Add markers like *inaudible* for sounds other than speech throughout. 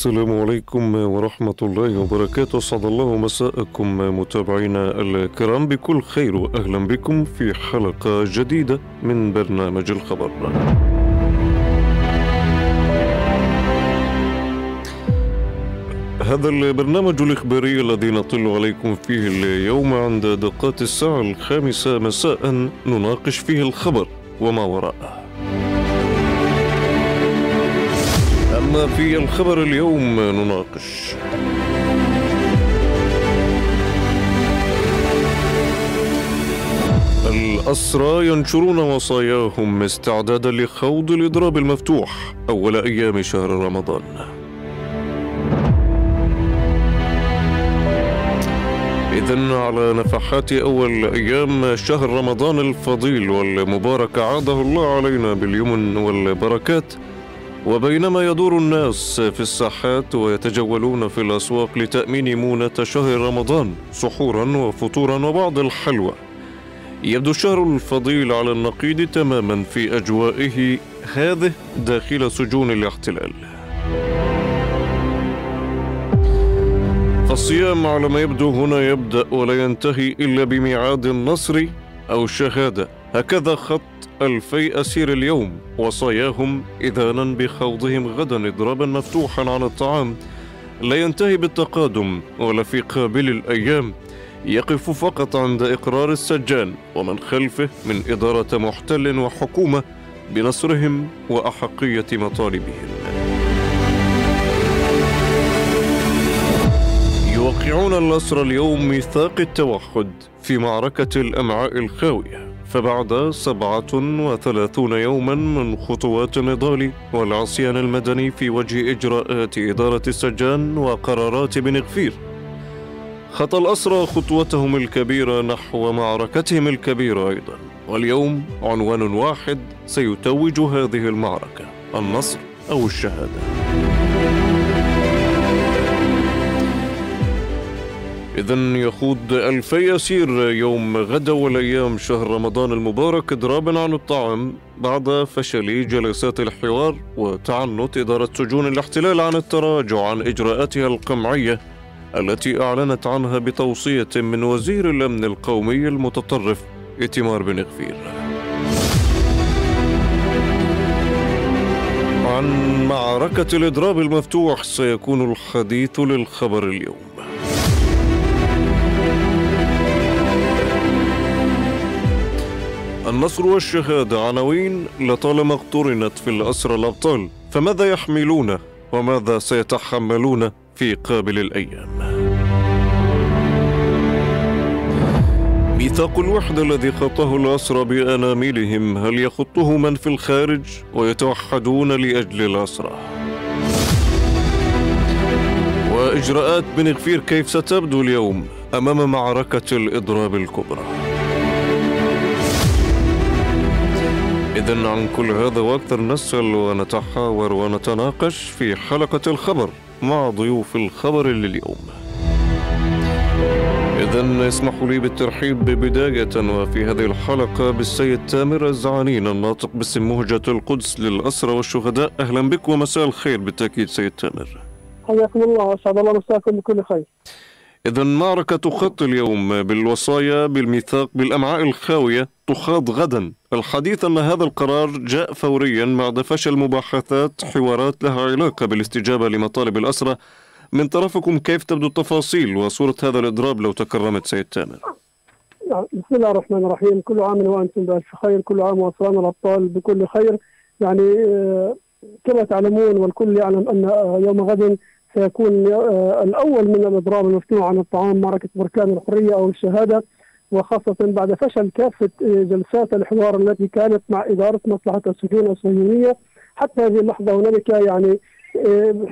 السلام عليكم ورحمة الله وبركاته. أسعد الله مساءكم متابعينا الكرام. بكل خير وأهلا بكم في حلقة جديدة من برنامج الخبر. هذا البرنامج الإخباري الذي نطل عليكم فيه اليوم عند دقات الساعة الخامسة مساء. نناقش فيه الخبر وما وراءه. أما في الخبر اليوم نناقش. الأسرى ينشرون وصاياهم استعدادا لخوض الإضراب المفتوح أول أيام شهر رمضان. إذا على نفحات أول أيام شهر رمضان الفضيل والمبارك عاده الله علينا باليمن والبركات. وبينما يدور الناس في الساحات ويتجولون في الأسواق لتأمين مونة شهر رمضان سحورا وفطورا وبعض الحلوى. يبدو الشهر الفضيل على النقيض تماما في أجوائه هذه داخل سجون الاحتلال. فالصيام على ما يبدو هنا يبدأ ولا ينتهي إلا بميعاد النصر أو الشهادة. هكذا خط ألفي أسير اليوم وصاياهم إذانا بخوضهم غدا إضرابا مفتوحا عن الطعام. لا ينتهي بالتقادم ولا في قابل الأيام. يقف فقط عند إقرار السجان ومن خلفه من إدارة محتل وحكومة بنصرهم وأحقية مطالبهم. يوقعون الأسرى اليوم ميثاق التوحد في معركة الأمعاء الخاوية. فبعد سبعة وثلاثون يوما من خطوات النضال والعصيان المدني في وجه إجراءات إدارة السجان وقرارات بن غفير خطى الأسرى خطوتهم الكبيرة نحو معركتهم الكبيرة أيضا. واليوم عنوان واحد سيتوج هذه المعركة النصر أو الشهادة. إذا يخوض ألفي أسير يوم غدا والأيام شهر رمضان المبارك إضرابا عن الطعام بعد فشل جلسات الحوار وتعنت إدارة سجون الاحتلال عن التراجع عن إجراءاتها القمعية التي أعلنت عنها بتوصية من وزير الأمن القومي المتطرف إتمار بن غفير. عن معركة الإضراب المفتوح سيكون الحديث للخبر اليوم. النصر والشهادة عناوين لطالما اقترنت في الأسرى الأبطال فماذا يحملون وماذا سيتحملون في قابل الأيام؟ ميثاق الوحدة الذي خطاه الأسرى بأناملهم هل يخطه من في الخارج ويتوحدون لأجل الأسرى؟ وإجراءات بن غفير كيف ستبدو اليوم أمام معركة الإضراب الكبرى؟ إذا عن كل هذا وأكثر نسأل ونتحاور ونتناقش في حلقة الخبر مع ضيوف الخبر لليوم. إذا اسمحوا لي بالترحيب بداية وفي هذه الحلقة بالسيد تامر الزعانين الناطق باسم مهجة القدس للأسرى والشهداء. أهلا بك ومساء الخير بالتأكيد سيد تامر. حياكم الله وأسعد الله مساكم بكل خير. إذا معركة تخط اليوم بالوصايا بالميثاق بالأمعاء الخاوية تخاض غدا. الحديث أن هذا القرار جاء فوريا بعد فشل مباحثات حوارات لها علاقة بالاستجابة لمطالب الأسرة من طرفكم كيف تبدو التفاصيل وصورة هذا الإضراب لو تكرمت سيد تامر؟ بسم الله الرحمن الرحيم. كل عام وأنتم بألف خير كل عام وأسرانا الأبطال بكل خير. يعني كما تعلمون والكل يعلم أن يوم غد سيكون الأول من الإضراب المفتوح عن الطعام معركة بركان الحرية أو الشهادة وخاصة بعد فشل كافة جلسات الحوار التي كانت مع إدارة مصلحة السجون الصهيونية. حتى هذه اللحظة هنالك يعني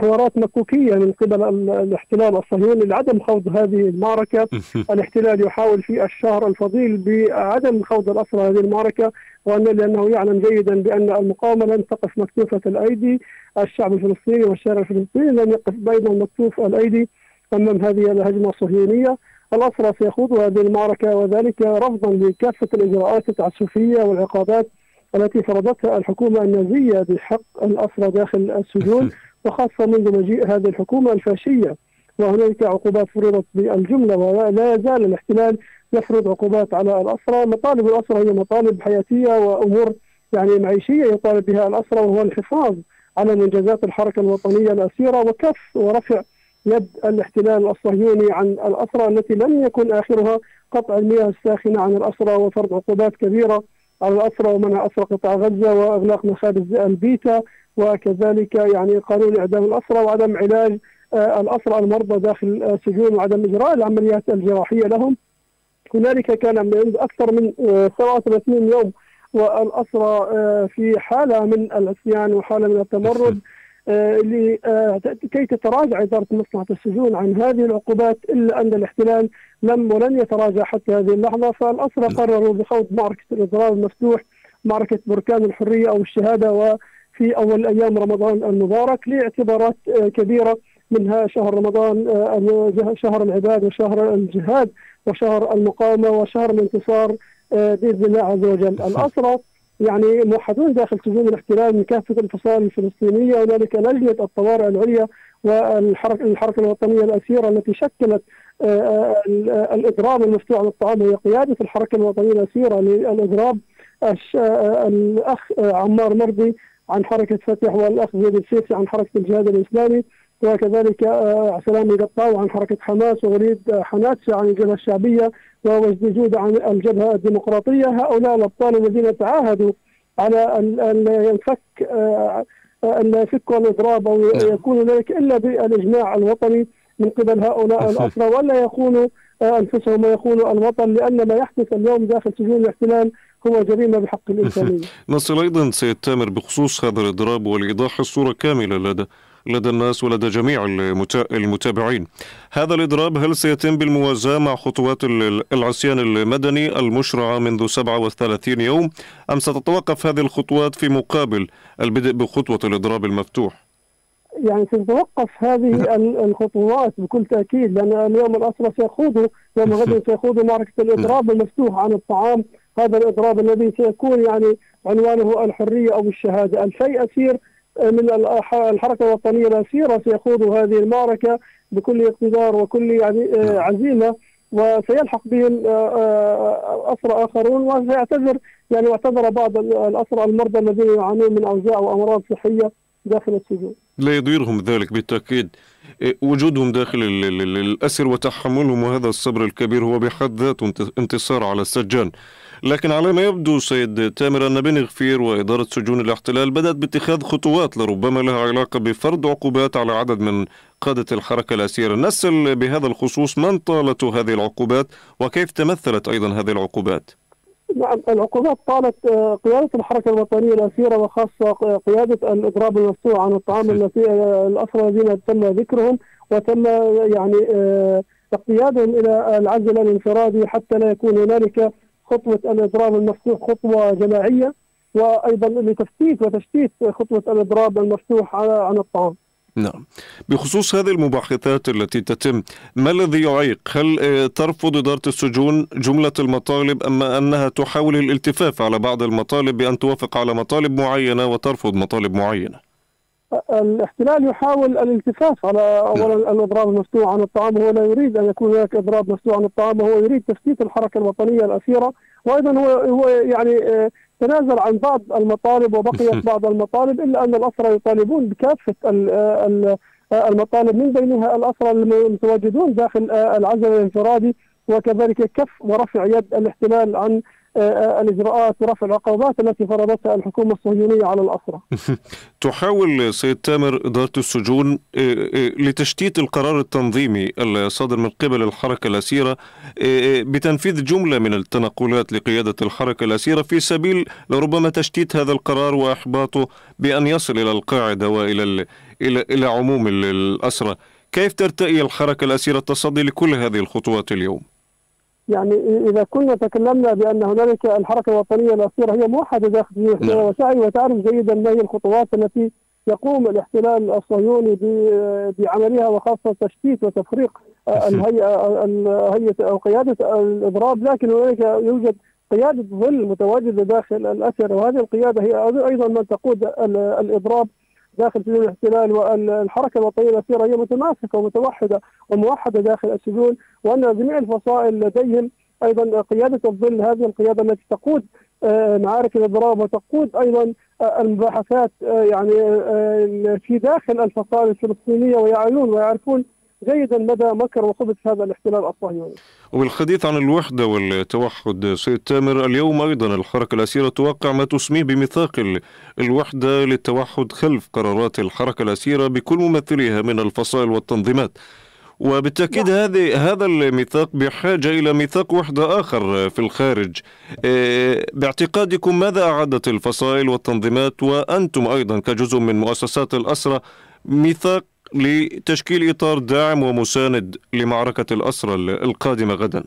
حوارات مكوكية من قبل الاحتلال الصهيوني لعدم خوض هذه المعركة، *laughs* الاحتلال يحاول في الشهر الفضيل بعدم خوض الاسرى هذه المعركة وان لأنه يعلم جيدا بأن المقاومة لن تقف مكتوفة الأيدي، الشعب الفلسطيني والشارع الفلسطيني لن يقف أيضا مكتوف الأيدي أمام هذه الهجمة الصهيونية، الاسرى سيخوضوا هذه المعركة وذلك رفضا لكافة الإجراءات التعسفية والعقابات التي فرضتها الحكومة النازية بحق الاسرى داخل السجون. *laughs* وخاصة منذ مجيء هذه الحكومة الفاشية وهنالك عقوبات فرضت بالجملة ولا يزال الاحتلال يفرض عقوبات على الأسرى. مطالب الأسرى هي مطالب حياتية وأمور يعني معيشية يطالب بها الأسرى وهو الحفاظ على منجزات الحركة الوطنية الأسيرة وكف ورفع يد الاحتلال الصهيوني عن الأسرى التي لم يكن آخرها قطع المياه الساخنة عن الأسرى وفرض عقوبات كبيرة على الأسرى ومنع أسرى قطاع غزة وإغلاق مخابز البيتا وكذلك يعني قانون إعدام الأسرى وعدم علاج آه، الأسرى المرضى داخل السجون وعدم إجراء العمليات الجراحية لهم. هنالك كان من أكثر من 37 آه، يوم والأسرى آه، في حالة من العصيان وحالة من التمرد لكي تتراجع إدارة مصلحة السجون عن هذه العقوبات إلا ان الاحتلال لم ولن يتراجع حتى هذه اللحظة فالأسرى قرروا بخوض معركة الاضرار المفتوح معركة بركان الحرية أو الشهادة و في أول أيام رمضان المبارك لاعتبارات آه، كبيرة منها شهر رمضان آه، شهر العباد وشهر الجهاد وشهر المقاومة وشهر الانتصار آه، بإذن الله عز وجل. الأسرى يعني موحدون داخل سجون الاحتلال من كافة الفصائل الفلسطينية هنالك لجنة الطوارئ العليا والحركة الحركة الوطنية الأسيرة التي شكلت الإضراب المفتوح على الطعام هي قيادة الحركة الوطنية الأسيرة للإضراب الأخ عمار مرضي عن حركة فتح والأخ زيد السيسي عن حركة الجهاد الإسلامي وكذلك آه، سلامي قطاو عن حركة حماس ووليد حناتشة عن الجبهة الشعبية ووجد جود عن الجبهة الديمقراطية هؤلاء الأبطال الذين تعاهدوا على أن ينفك آه، أن يفكوا الإضراب أو نعم. يكون ذلك إلا بالإجماع الوطني من قبل هؤلاء الأسرى ولا يخونوا آه، أنفسهم ويخونوا الوطن لأن ما يحدث اليوم داخل سجون الاحتلال هو جريمة بحق الإنسانية. نصل أيضا سيد تامر بخصوص هذا الإضراب والإيضاح الصورة كاملة لدى لدى الناس ولدى جميع المتابعين. هذا الإضراب هل سيتم بالموازاة مع خطوات العصيان المدني المشرعة منذ 37 يوم أم ستتوقف هذه الخطوات في مقابل البدء بخطوة الإضراب المفتوح؟ يعني ستتوقف هذه الخطوات بكل تأكيد لأن اليوم الاسرى سيخوضوا يوم غد سيخوضوا معركة الإضراب المفتوح عن الطعام. هذا الإضراب الذي سيكون يعني عنوانه الحرية أو الشهادة، الفي أسير من الحركة الوطنية الأسيرة سيخوضوا هذه المعركة بكل اقتدار وكل يعني آه، نعم. عزيمة وسيلحق بهم آه، آه، أسرى آخرون وسيعتذر يعني واعتذر بعض الأسرى المرضى الذين يعانون من أوجاع وأمراض صحية. داخل السجون. لا يضيرهم ذلك بالتأكيد. وجودهم داخل الأسر وتحملهم وهذا الصبر الكبير هو بحد ذاته انتصار على السجان. لكن على ما يبدو سيد تامر أن بن غفير وإدارة سجون الاحتلال بدأت باتخاذ خطوات لربما لها علاقة بفرض عقوبات على عدد من قادة الحركة الأسيرة نسأل بهذا الخصوص من طالت هذه العقوبات وكيف تمثلت أيضا هذه العقوبات نعم العقوبات طالت آه، قيادة الحركة الوطنية الأسيرة وخاصة قيادة الإضراب المفتوح عن الطعام التي آه، الأسرى الذين تم ذكرهم وتم يعني آه، اقتيادهم إلى العزل الانفرادي حتى لا يكون هنالك خطوة الإضراب المفتوح خطوة جماعية وأيضا لتفتيت وتشتيت خطوة الإضراب المفتوح عن الطعام. نعم. بخصوص هذه المباحثات التي تتم ما الذي يعيق؟ هل آه، ترفض إدارة السجون جملة المطالب أم أنها تحاول الالتفاف على بعض المطالب بأن توافق على مطالب معينة وترفض مطالب معينة؟ الاحتلال يحاول الالتفاف على اولا نعم. الأضراب المفتوح عن الطعام هو لا يريد أن يكون هناك أضراب مفتوح عن الطعام هو يريد تفتيت الحركة الوطنية الاسيره وأيضا هو هو يعني آه، تنازل عن بعض المطالب وبقيت *laughs* بعض المطالب إلا أن الأسرى يطالبون بكافة آه، المطالب. من بينها الأسرى المتواجدون داخل آه، العزل الانفرادي وكذلك كف ورفع يد الاحتلال عن الإجراءات ورفع العقوبات التي فرضتها الحكومة الصهيونية على الأسرى. *laughs* تحاول سيد تامر إدارة السجون آه، آه، لتشتيت القرار التنظيمي الصادر من قبل الحركة الأسيرة آه، بتنفيذ جملة من التنقلات لقيادة الحركة الأسيرة في سبيل لربما تشتيت هذا القرار وإحباطه بأن يصل إلى القاعدة وإلى إلى إلى عموم الأسرة كيف ترتئي الحركة الأسيرة التصدي لكل هذه الخطوات اليوم؟ يعني إذا كنا تكلمنا بأن هنالك الحركة الوطنية الأخيرة هي موحدة داخل نعم. وسعي وتعرف جيدا ما هي الخطوات التي يقوم الاحتلال الصهيوني بعملها وخاصة تشتيت وتفريق الهيئة الهيئه أو قيادة الإضراب لكن هنالك يوجد قيادة ظل متواجدة داخل الاسر وهذه القيادة هي أيضا من تقود ال- الإضراب داخل سجون الاحتلال والحركه الوطنية الأسيرة هي متماسكة ومتوحدة وموحدة داخل السجون وأن جميع الفصائل لديهم أيضا قيادة الظل هذه القيادة التي تقود آه، معارك الإضراب وتقود أيضا آه، المباحثات آه، يعني في داخل الفصائل الفلسطينية ويعلمون ويعرفون جيدا مدى مكر وخبث هذا الاحتلال الصهيوني. وبالحديث عن الوحدة والتوحد سيد تامر اليوم أيضا الحركة الأسيرة توقع ما تسميه بميثاق ال- الوحدة للتوحد خلف قرارات الحركة الأسيرة بكل ممثليها من الفصائل والتنظيمات. وبالتأكيد هذه هذا الميثاق بحاجة إلى ميثاق وحدة آخر في الخارج. إيه، باعتقادكم ماذا أعدت الفصائل والتنظيمات؟ وأنتم أيضا كجزء من مؤسسات الأسرة ميثاق لتشكيل إطار داعم ومساند لمعركة الأسرة القادمة غدا.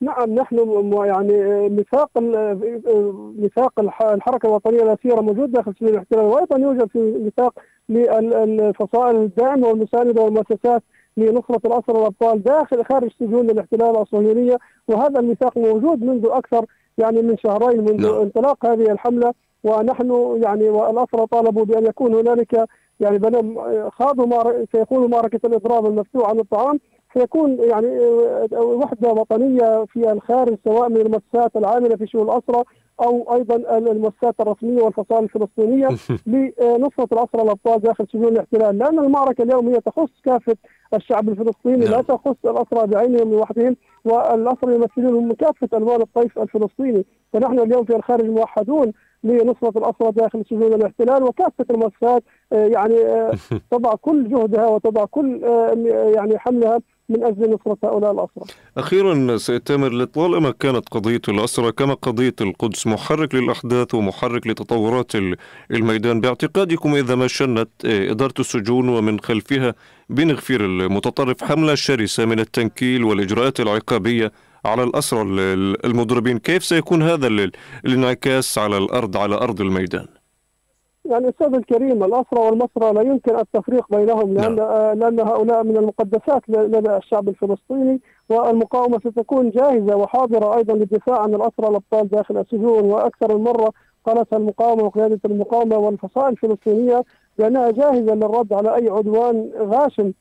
نعم نحن يعني ميثاق ال- ميثاق الح- الحركة الوطنية الاسيره موجود داخل سجون الاحتلال وأيضا يوجد في ميثاق للفصائل الداعمة والمساندة والمؤسسات لنصرة الأسرى والأبطال داخل خارج سجون الاحتلال الصهيونية. وهذا الميثاق موجود منذ أكثر يعني من شهرين منذ نعم. انطلاق هذه الحملة. ونحن يعني والأسرى طالبوا بأن يكون هنالك يعني بنم خاضوا معر- سيخوضوا معركه الإضراب المفتوح عن الطعام سيكون يعني آه، وحدة وطنية في الخارج سواء من المؤسسات العاملة في شؤون الاسرى أو أيضا المؤسسات الرسمية والفصائل الفلسطينية *laughs* لنصره الاسرى الأبطال داخل سجون الاحتلال لأن المعركة اليوم هي تخص كافة الشعب الفلسطيني لا نعم. تخص الاسرى بعينهم لوحدهم والاسرى يمثلون من كافة ألوان الطيف الفلسطيني فنحن اليوم في الخارج موحدون لنصرة الأسرى داخل سجون الاحتلال وكافة المؤسسات آه، يعني آه، *laughs* تضع كل جهدها وتضع كل آه، يعني حملها من أجل نصرة هؤلاء الأسرى أخيرا سيد تامر لطالما كانت قضية الأسرة كما قضية القدس محرك للأحداث ومحرك لتطورات ال- الميدان. باعتقادكم إذا ما شنت إدارة السجون ومن خلفها بن غفير المتطرف حملة شرسة من التنكيل والإجراءات العقابية على الأسرى ال- ال- المضربين. كيف سيكون هذا ال- الانعكاس على الأرض على أرض الميدان؟ يعني أستاذ الكريم الأسرى والمسرى لا يمكن التفريق بينهم لأن نعم. لأن هؤلاء من المقدسات لدى الشعب الفلسطيني والمقاومة ستكون جاهزة وحاضرة أيضا للدفاع عن الأسرى الأبطال داخل السجون. وأكثر من مرة قالتها المقاومة وقيادة المقاومة والفصائل الفلسطينية بأنها جاهزة للرد على أي عدوان غاشم.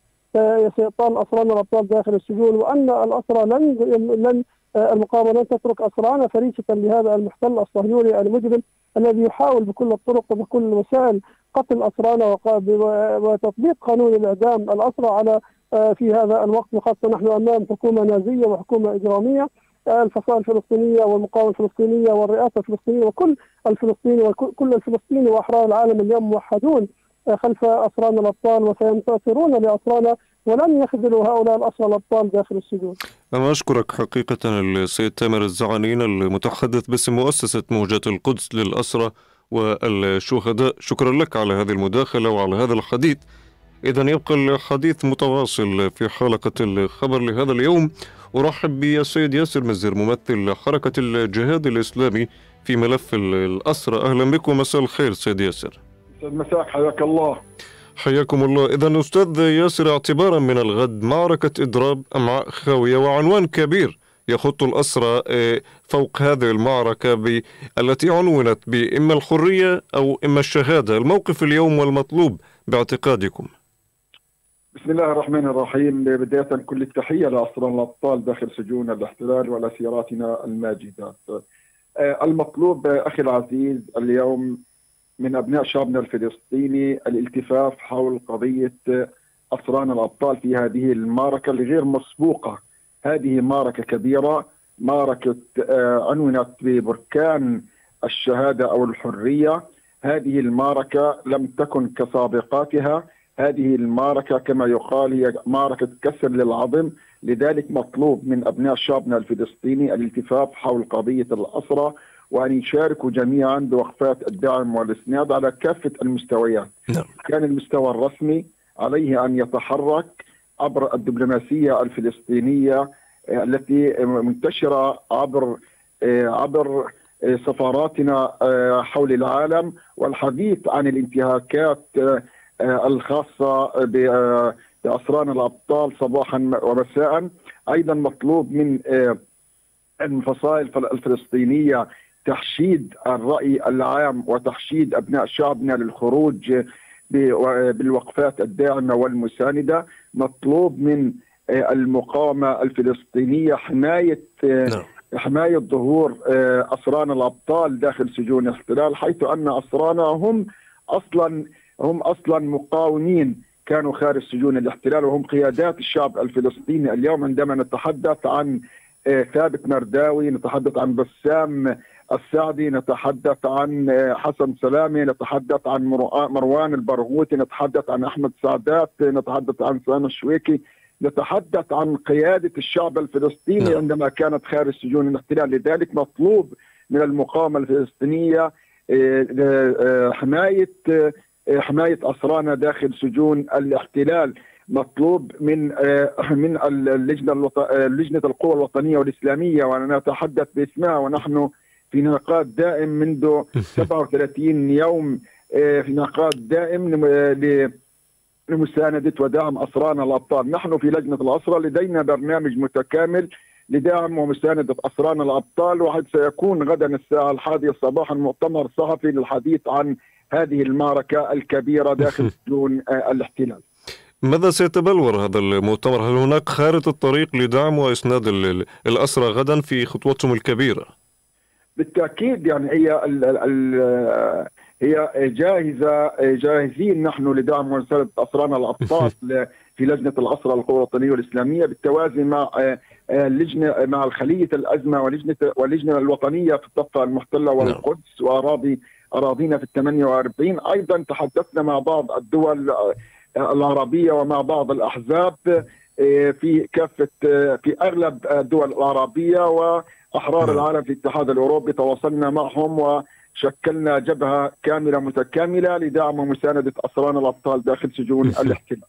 سيطال أسرانا الأبطال داخل السجون وأن الأسرى لن لن آه، المقاومة لن تترك أسرانا فريسة لهذا المحتل الصهيوني المجرم الذي يحاول بكل الطرق وبكل الوسائل قتل ب- وتطبيق قانون الإعدام الأسرى على آه، في هذا الوقت وخاصة نحن أمام حكومة نازية وحكومة إجرامية آه، الفصائل الفلسطينية والمقاومة الفلسطينية والرئاسة الفلسطينية وكل الفلسطيني وكل الفلسطيني وأحرار العالم اليوم موحدون. آه، خلف أسرانا الأبطال وسينتصرون لأسرانا ولن يخذلوا هؤلاء الأسرى الأبطال داخل السجون. أنا أشكرك حقيقة السيد تامر الزعانين المتحدث باسم مؤسسة موجات القدس للأسرة والشهداء. شكرا لك على هذه المداخلة وعلى هذا الحديث. إذا يبقى الحديث متواصل في حلقة الخبر لهذا اليوم. أرحب بالسيد ياسر مزير ممثل حركة الجهاد الإسلامي في ملف الأسرة أهلا بكم مساء الخير سيد ياسر. أستاذ مساك حياك الله. حياكم الله. إذا أستاذ ياسر اعتبارا من الغد معركة إضراب أمعاء خاوية وعنوان كبير يخط الأسرى آه، فوق هذه المعركة التي عنونت بإما الحرية أو إما الشهادة. الموقف اليوم والمطلوب باعتقادكم. بسم الله الرحمن الرحيم. بداية كل التحية لأسرى الأبطال داخل سجون الاحتلال ولأسيراتنا الماجدات. آه، المطلوب آه، أخي العزيز اليوم من أبناء شعبنا الفلسطيني الالتفاف حول قضية آه، أسرانا الأبطال في هذه المعركة الغير مسبوقة. هذه معركة كبيرة معركة آه، عنونت ببركان الشهادة أو الحرية. هذه المعركة لم تكن كسابقاتها. هذه المعركة كما يقال هي معركة كسر للعظم. لذلك مطلوب من أبناء شعبنا الفلسطيني الالتفاف حول قضية الأسرة. وأن يشاركوا جميعا بوقفات الدعم والإسناد على كافة المستويات نعم. كان المستوى الرسمي عليه أن يتحرك عبر الدبلوماسية الفلسطينية آه، التي منتشرة عبر آه، عبر آه، سفاراتنا حول العالم والحديث عن الانتهاكات الخاصة بأسران الأبطال صباحا ومساء أيضا مطلوب من الفصائل الفلسطينية تحشيد الرأي العام وتحشيد أبناء شعبنا للخروج بالوقفات الداعمة والمساندة مطلوب من المقاومة الفلسطينية حماية نعم. حماية ظهور أسران الأبطال داخل سجون الاحتلال حيث أن أسرانا هم أصلا هم أصلا مقاومين كانوا خارج سجون الاحتلال وهم قيادات الشعب الفلسطيني اليوم عندما نتحدث عن ثابت مرداوي نتحدث عن بسام السعدي نتحدث عن حسن سلامي نتحدث عن مروان البرغوثي نتحدث عن أحمد سعدات نتحدث عن سامي الشويكي نتحدث عن قيادة الشعب الفلسطيني نعم. عندما كانت خارج سجون الاحتلال لذلك مطلوب من المقاومة الفلسطينية آه، آه، حماية آه، حماية أسرانا داخل سجون الاحتلال مطلوب من من اللجنة لجنة القوى الوطنية والإسلامية وأنا اتحدث باسمها ونحن في نقاط دائم منذ *laughs* 37 يوم آه، في نقاط دائم لمساندة ودعم أسرانا الأبطال نحن في لجنة الأسرى لدينا برنامج متكامل لدعم ومساندة أسرانا الأبطال وحيث سيكون غدا الساعة الحادية صباحا مؤتمر صحفي للحديث عن هذه المعركة الكبيرة داخل *laughs* سجون آه، الاحتلال ماذا سيتبلور هذا المؤتمر؟ هل هناك خارطة طريق لدعم وإسناد الأسرى غدا في خطوتهم الكبيرة؟ بالتأكيد يعني هي ال ال هي جاهزة جاهزين نحن لدعم ومسانده اسرانا الأبطال *laughs* في لجنة الاسرى القوى الوطنية والاسلاميه بالتوازي مع اللجنه مع الخليه الأزمة ولجنة واللجنة الوطنية في الضفة المحتلة نعم. والقدس وأراضي أراضينا في ال 48 أيضا تحدثنا مع بعض الدول العربية ومع بعض الأحزاب في كافة في أغلب الدول العربية و أحرار نعم. العالم في الاتحاد الأوروبي تواصلنا معهم وشكلنا جبهة كاملة متكاملة لدعم ومسانده أسران الأبطال داخل سجون *laughs* الاحتلال.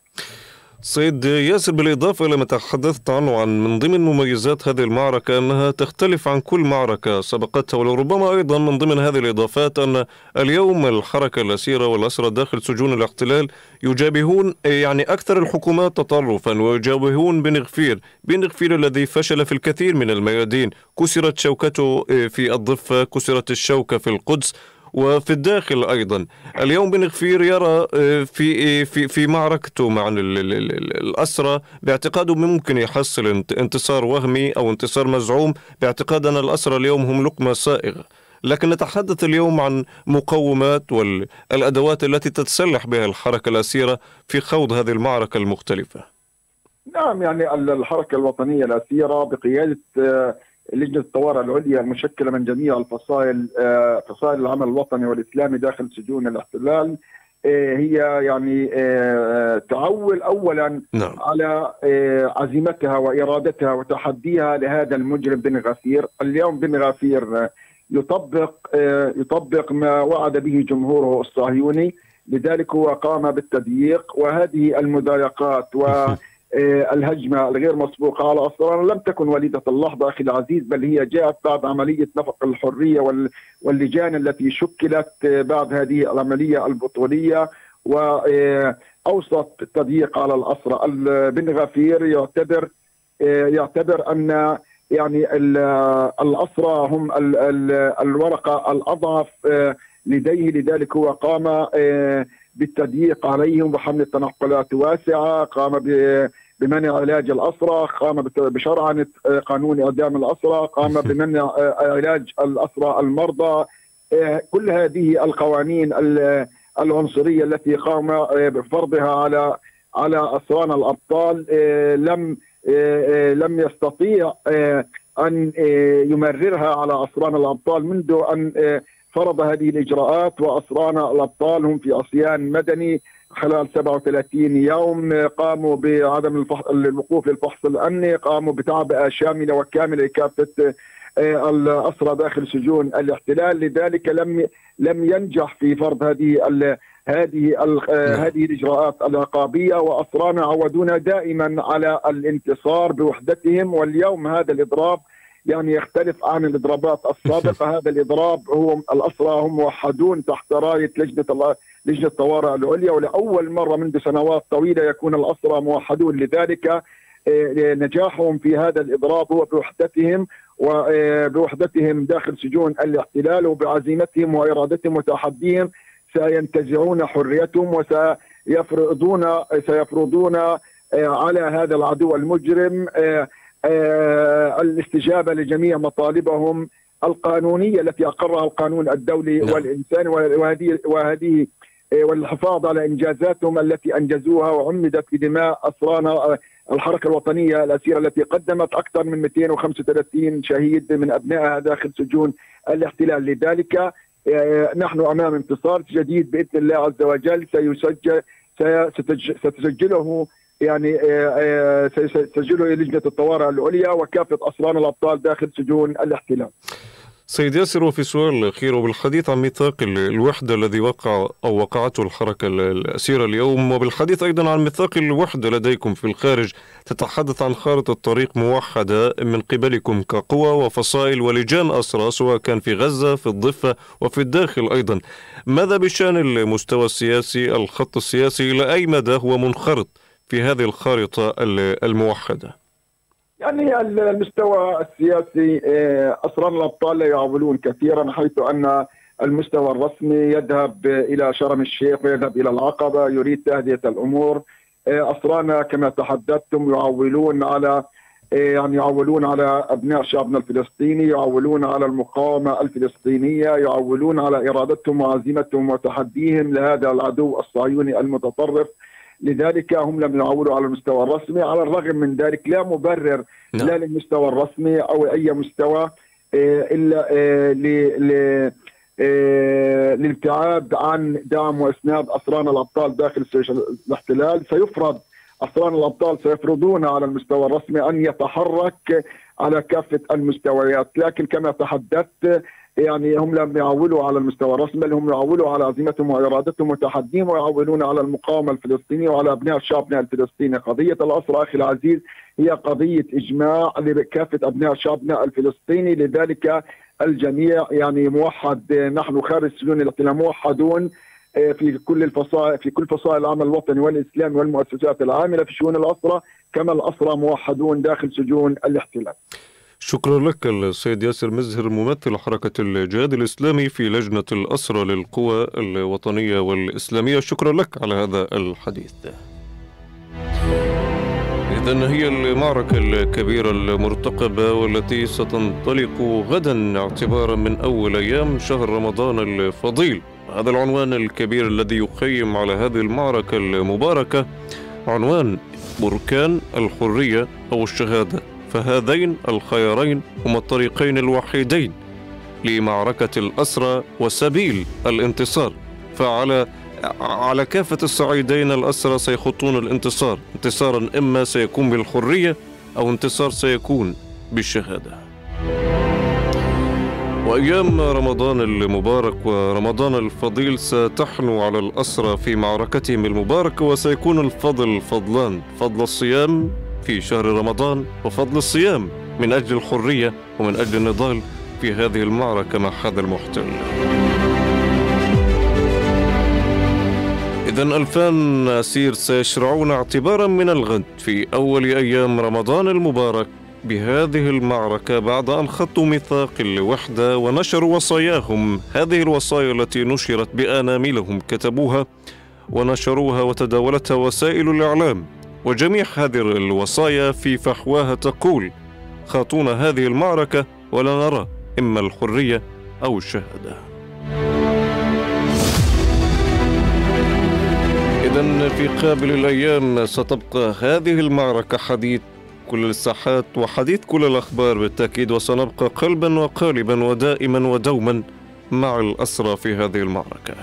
سيد ياسر بالإضافة إلى ما تحدثت عنه عن من ضمن مميزات هذه المعركة أنها تختلف عن كل معركة سبقتها ولربما أيضا من ضمن هذه الإضافات أن اليوم الحركة الأسيرة والأسرى داخل سجون الاحتلال يجابهون يعني أكثر الحكومات تطرفا ويجابهون بن غفير بن غفير الذي فشل في الكثير من الميادين. كسرت شوكته في الضفة كسرت الشوكة في القدس وفي الداخل أيضا. اليوم بن غفير يرى آه، في في في معركته مع الأسرى باعتقاده ممكن يحصل انتصار وهمي أو انتصار مزعوم. باعتقاد ان الأسرى اليوم هم لقمة سائغه لكن نتحدث اليوم عن مقومات والأدوات التي تتسلح بها الحركة الأسيرة في خوض هذه المعركة المختلفة. نعم يعني الحركة الوطنية الأسيرة بقيادة آه، لجنة الطوارئ العليا المشكلة من جميع الفصائل آه، فصائل العمل الوطني والإسلامي داخل سجون الاحتلال. آه، هي يعني آه، تعول اولا نعم. على عزيمتها وإرادتها وتحديها لهذا المجرم بن غفير، اليوم بن غفير يطبق يطبق ما وعد به جمهوره الصهيوني. لذلك هو قام بالتضييق. وهذه المضايقات و *laughs* الهجمة الغير مسبوقة على أسرار لم تكن وليدة اللحظة أخي العزيز بل هي جاءت بعد عملية نفق الحرية واللجان التي شكلت آه، بعد هذه العملية البطولية. آه، التضييق على الأسرى بن غفير يعتبر يعتبر أن يعني الأسرى هم الورقة الأضعف لديه. لذلك هو قام بالتضييق عليهم وحمل التنقلات واسعة. قام بمنع علاج الأسرى قام بشرعنة قانون إعدام الأسرى قام *laughs* بمنع علاج الأسرى المرضى. كل هذه القوانين العنصرية التي قام بفرضها على على أسران الأبطال لم لم يستطيع أن يمررها على أسران الأبطال منذ أن فرض هذه الإجراءات. وأسرانا الأبطال هم في عصيان مدني خلال 37 يوم قاموا بعدم الوقوف للفحص الأمني قاموا بتعبئة شاملة وكاملة لكافة الأسرى داخل سجون الاحتلال لذلك لم لم ينجح في فرض هذه هذه نعم. هذه الإجراءات العقابية وأسرانا عودونا دائما على الانتصار بوحدتهم واليوم هذا الإضراب يعني يختلف عن الإضرابات السابقة. *laughs* هذا الإضراب هو الأسرى هم موحدون تحت راية لجنة لجنة الطوارئ العليا ولأول مرة منذ سنوات طويلة يكون الأسرى موحدون. لذلك آه، نجاحهم في هذا الإضراب هو بوحدتهم وبوحدتهم داخل سجون الاحتلال وبعزيمتهم وإرادتهم وتحديهم سينتزعون حريتهم وسيفرضون سيفرضون آه، على هذا العدو المجرم آه، آه، الاستجابة لجميع مطالبهم القانونية التي أقرها القانون الدولي نعم. والانساني وهذه وهذه والحفاظ على إنجازاتهم التي أنجزوها وعمدت بدماء اسرانا الحركة الوطنية الأسيرة التي قدمت أكثر من 235 شهيد من أبنائها داخل سجون الاحتلال لذلك آه، نحن أمام انتصار جديد بإذن الله عز وجل سيسجل ستسجله يعني آه، آه، سيسجله لجنة الطوارئ العليا وكافة أسران الأبطال داخل سجون الاحتلال. سيد ياسر وفي سؤال أخير وبالحديث عن ميثاق الوحدة الذي وقع أو وقعته الحركة الأسيرة اليوم وبالحديث أيضا عن ميثاق الوحدة لديكم في الخارج تتحدث عن خارطة طريق موحدة من قبلكم كقوى وفصائل ولجان أسرى سواء كان في غزة في الضفة وفي الداخل أيضا ماذا بشأن المستوى السياسي الخط السياسي إلى أي مدى هو منخرط في هذه الخارطة الموحدة؟ يعني المستوى السياسي آه، أسرار الأبطال لا يعولون كثيرا حيث أن المستوى الرسمي يذهب إلى شرم الشيخ ويذهب إلى العقبة يريد تهدئة الأمور. آه، اسرانا كما تحدثتم يعولون على آه، يعني يعولون على أبناء شعبنا الفلسطيني، يعولون على المقاومة الفلسطينية، يعولون على إرادتهم وعزيمتهم وتحديهم لهذا العدو الصهيوني المتطرف. لذلك هم لم يعولوا على المستوى الرسمي على الرغم من ذلك لا مبرر نعم. لا للمستوى الرسمي أو أي مستوى آه، إلا آه، آه، للابتعاد عن دعم وإسناد أسران الأبطال داخل الاحتلال سيفرض أسران الأبطال سيفرضون على المستوى الرسمي أن يتحرك على كافة المستويات لكن كما تحدثت يعني هم لم يعولوا على المستوى الرسمي بل هم يعولوا على عزيمتهم وإرادتهم وتحديهم ويعولون على المقاومة الفلسطينية وعلى أبناء شعبنا الفلسطيني، قضية الاسرى أخي العزيز هي قضية إجماع لكافة أبناء شعبنا الفلسطيني لذلك الجميع يعني موحد نحن خارج سجون الاحتلال موحدون آه، في كل الفصائل في كل فصائل العمل الوطني والإسلامي والمؤسسات العاملة في شؤون الاسرى كما الاسرى موحدون داخل سجون الاحتلال. شكرا لك السيد ياسر مزهر ممثل حركة الجهاد الإسلامي في لجنة الأسرى للقوى الوطنية والإسلامية. شكرا لك على هذا الحديث. إذا هي المعركة الكبيرة المرتقبة والتي ستنطلق غدا اعتبارا من أول أيام شهر رمضان الفضيل. هذا العنوان الكبير الذي يخيم على هذه المعركة المباركة عنوان بركان الحرية أو الشهادة. فهذين الخيارين هما الطريقين الوحيدين لمعركة الأسرى وسبيل الانتصار. فعلى على كافة الصعيدين الأسرى سيخطون الانتصار. انتصارا إما سيكون بالحرية أو انتصار سيكون بالشهادة. وأيام رمضان المبارك ورمضان الفضيل ستحنو على الأسرى في معركتهم المباركة وسيكون الفضل فضلان فضل الصيام في شهر رمضان وفضل الصيام من أجل الحرية ومن أجل النضال في هذه المعركة مع هذا المحتل. إذا ألفان أسير سيشرعون اعتبارا من الغد في أول أيام رمضان المبارك بهذه المعركة بعد أن خطوا ميثاق الوحدة ونشروا وصاياهم. هذه الوصايا التي نشرت بآناملهم كتبوها ونشروها وتداولتها وسائل الإعلام. وجميع هذه الوصايا في فحواها تقول خاطونا هذه المعركة ولا نرى إما الحرية أو الشهادة. إذا في قابل الأيام ستبقى هذه المعركة حديث كل الساحات وحديث كل الأخبار بالتأكيد وسنبقى قلبا وقالبا ودائما ودوما مع الأسرى في هذه المعركة.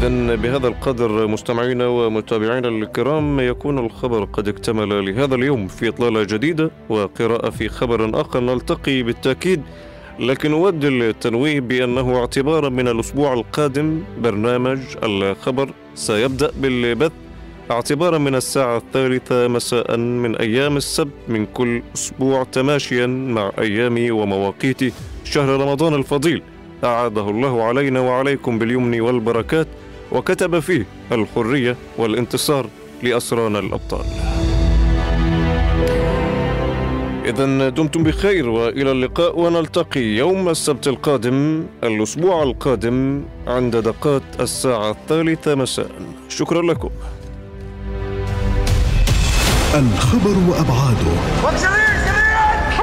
إذا بهذا القدر مستمعينا ومتابعينا الكرام يكون الخبر قد اكتمل لهذا اليوم في إطلالة جديدة وقراءة في خبر آخر نلتقي بالتأكيد. لكن أود التنويه بأنه اعتبارا من الأسبوع القادم برنامج الخبر سيبدأ بالبث. اعتبارا من الساعة الثالثة مساء من أيام السبت من كل أسبوع تماشيا مع أيام ومواقيت شهر رمضان الفضيل أعاده الله علينا وعليكم باليمن والبركات. وكتب فيه الحرية والانتصار لأسرانا الأبطال. إذا دمتم بخير وإلى اللقاء ونلتقي يوم السبت القادم الأسبوع القادم عند دقات الساعة الثالثة مساء. شكرا لكم. الخبر وأبعاده.